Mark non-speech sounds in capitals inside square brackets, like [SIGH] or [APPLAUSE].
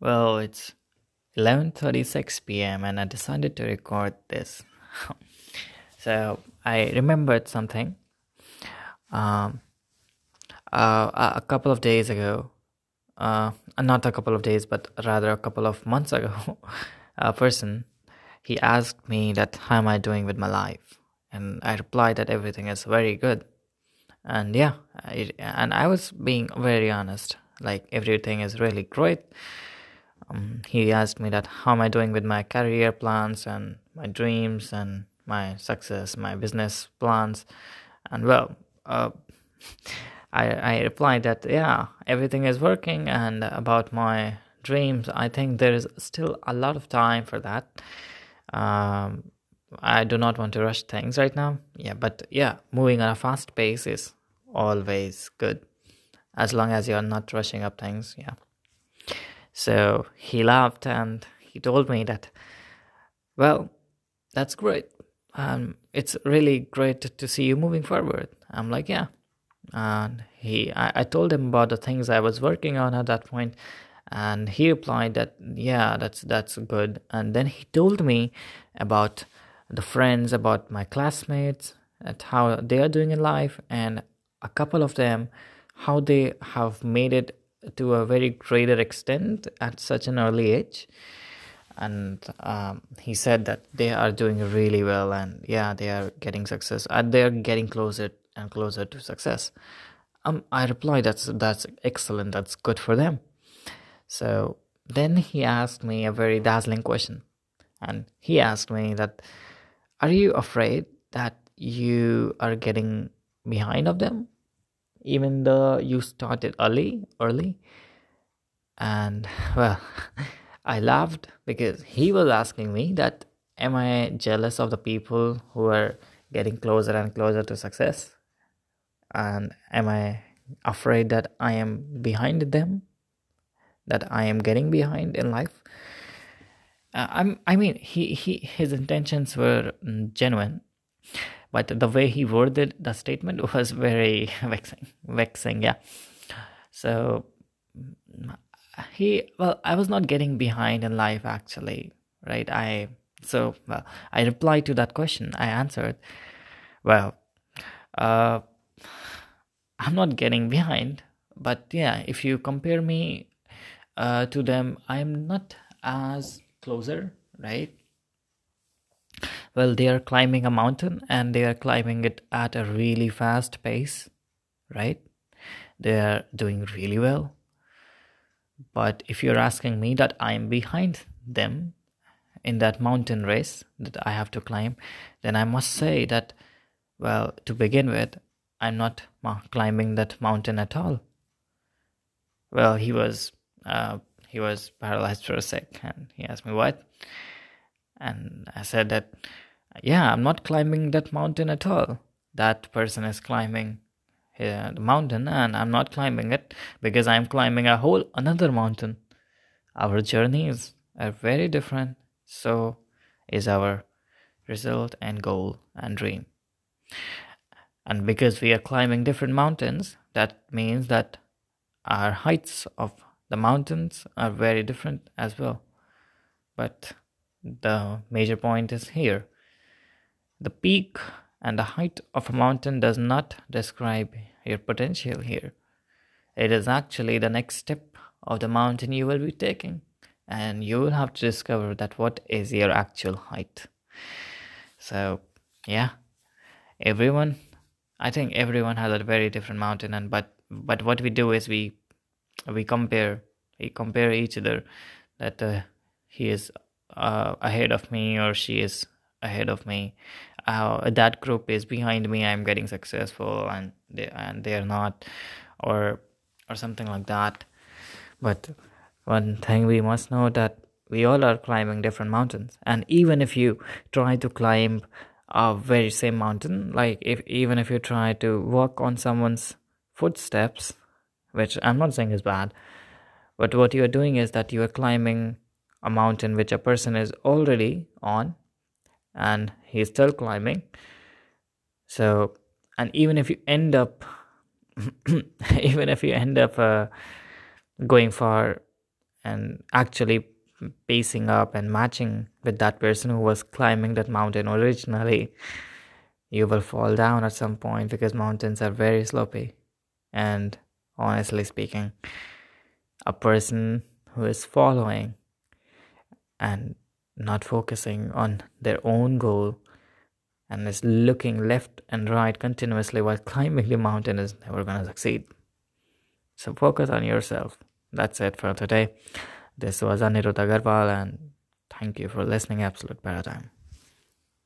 Well, it's 11:36 p.m. and I decided to record this. [LAUGHS] so, I remembered something. Um uh, a couple of days ago, uh, not a couple of days, but rather a couple of months ago, [LAUGHS] a person he asked me that how am I doing with my life, and I replied that everything is very good, and yeah, I, and I was being very honest, like everything is really great. Um, he asked me that how am I doing with my career plans and my dreams and my success, my business plans, and well, uh, I I replied that yeah, everything is working, and about my dreams, I think there is still a lot of time for that. Um, I do not want to rush things right now. Yeah, but yeah, moving at a fast pace is always good as long as you're not rushing up things. Yeah. So he laughed and he told me that, well, that's great. Um, it's really great to see you moving forward. I'm like, yeah. And he, I, I told him about the things I was working on at that point, and he replied that, yeah, that's that's good. And then he told me about the friends, about my classmates, at how they are doing in life, and a couple of them, how they have made it to a very greater extent at such an early age. And um, he said that they are doing really well and yeah they are getting success and they're getting closer and closer to success. Um, i replied that's that's excellent. That's good for them. So then he asked me a very dazzling question. And he asked me that are you afraid that you are getting behind of them even though you started early early. And well [LAUGHS] i laughed because he was asking me that am i jealous of the people who are getting closer and closer to success? And am i afraid that i am behind them? That i am getting behind in life? Uh, i'm i mean he, he his intentions were genuine but the way he worded the statement [LAUGHS] was very vexing vexing yeah. So he well i was not getting behind in life actually right? I so well i replied to that question. I answered well uh i'm not getting behind but yeah if you compare me uh to them i'm not as closer right well they are climbing a mountain and they are climbing it at a really fast pace right? They are doing really well. But if you're asking me that i am behind them in that mountain race that i have to climb then i must say that well to begin with i'm not climbing that mountain at all. Well he was uh, he was paralyzed for a sec and he asked me what and I said that, yeah, I'm not climbing that mountain at all. That person is climbing uh, the mountain, and I'm not climbing it because I'm climbing a whole another mountain. Our journeys are very different. So is our result and goal and dream. And because we are climbing different mountains, that means that our heights of the mountains are very different as well. But the major point is here. The peak and the height of a mountain does not describe your potential here. It is actually the next step of the mountain you will be taking, and you will have to discover that what is your actual height. So, yeah, everyone, I think everyone has a very different mountain, and but but what we do is we we compare we compare each other that uh, he is uh, ahead of me or she is ahead of me. Uh, that group is behind me. I'm getting successful and they and they're not or or something like that. But one thing we must know that we all are climbing different mountains. And even if you try to climb a very same mountain like if even if you try to walk on someone's footsteps which i'm not saying is bad but what you are doing is that you are climbing a mountain which a person is already on and he's still climbing so and even if you end up [LAUGHS] even if you end up uh, going for and actually pacing up and matching with that person who was climbing that mountain originally, you will fall down at some point because mountains are very slopey. And honestly speaking, a person who is following and not focusing on their own goal and is looking left and right continuously while climbing the mountain is never going to succeed. So focus on yourself. That's it for today. This was Anirudh Agarwal and thank you for listening Absolute Paradigm.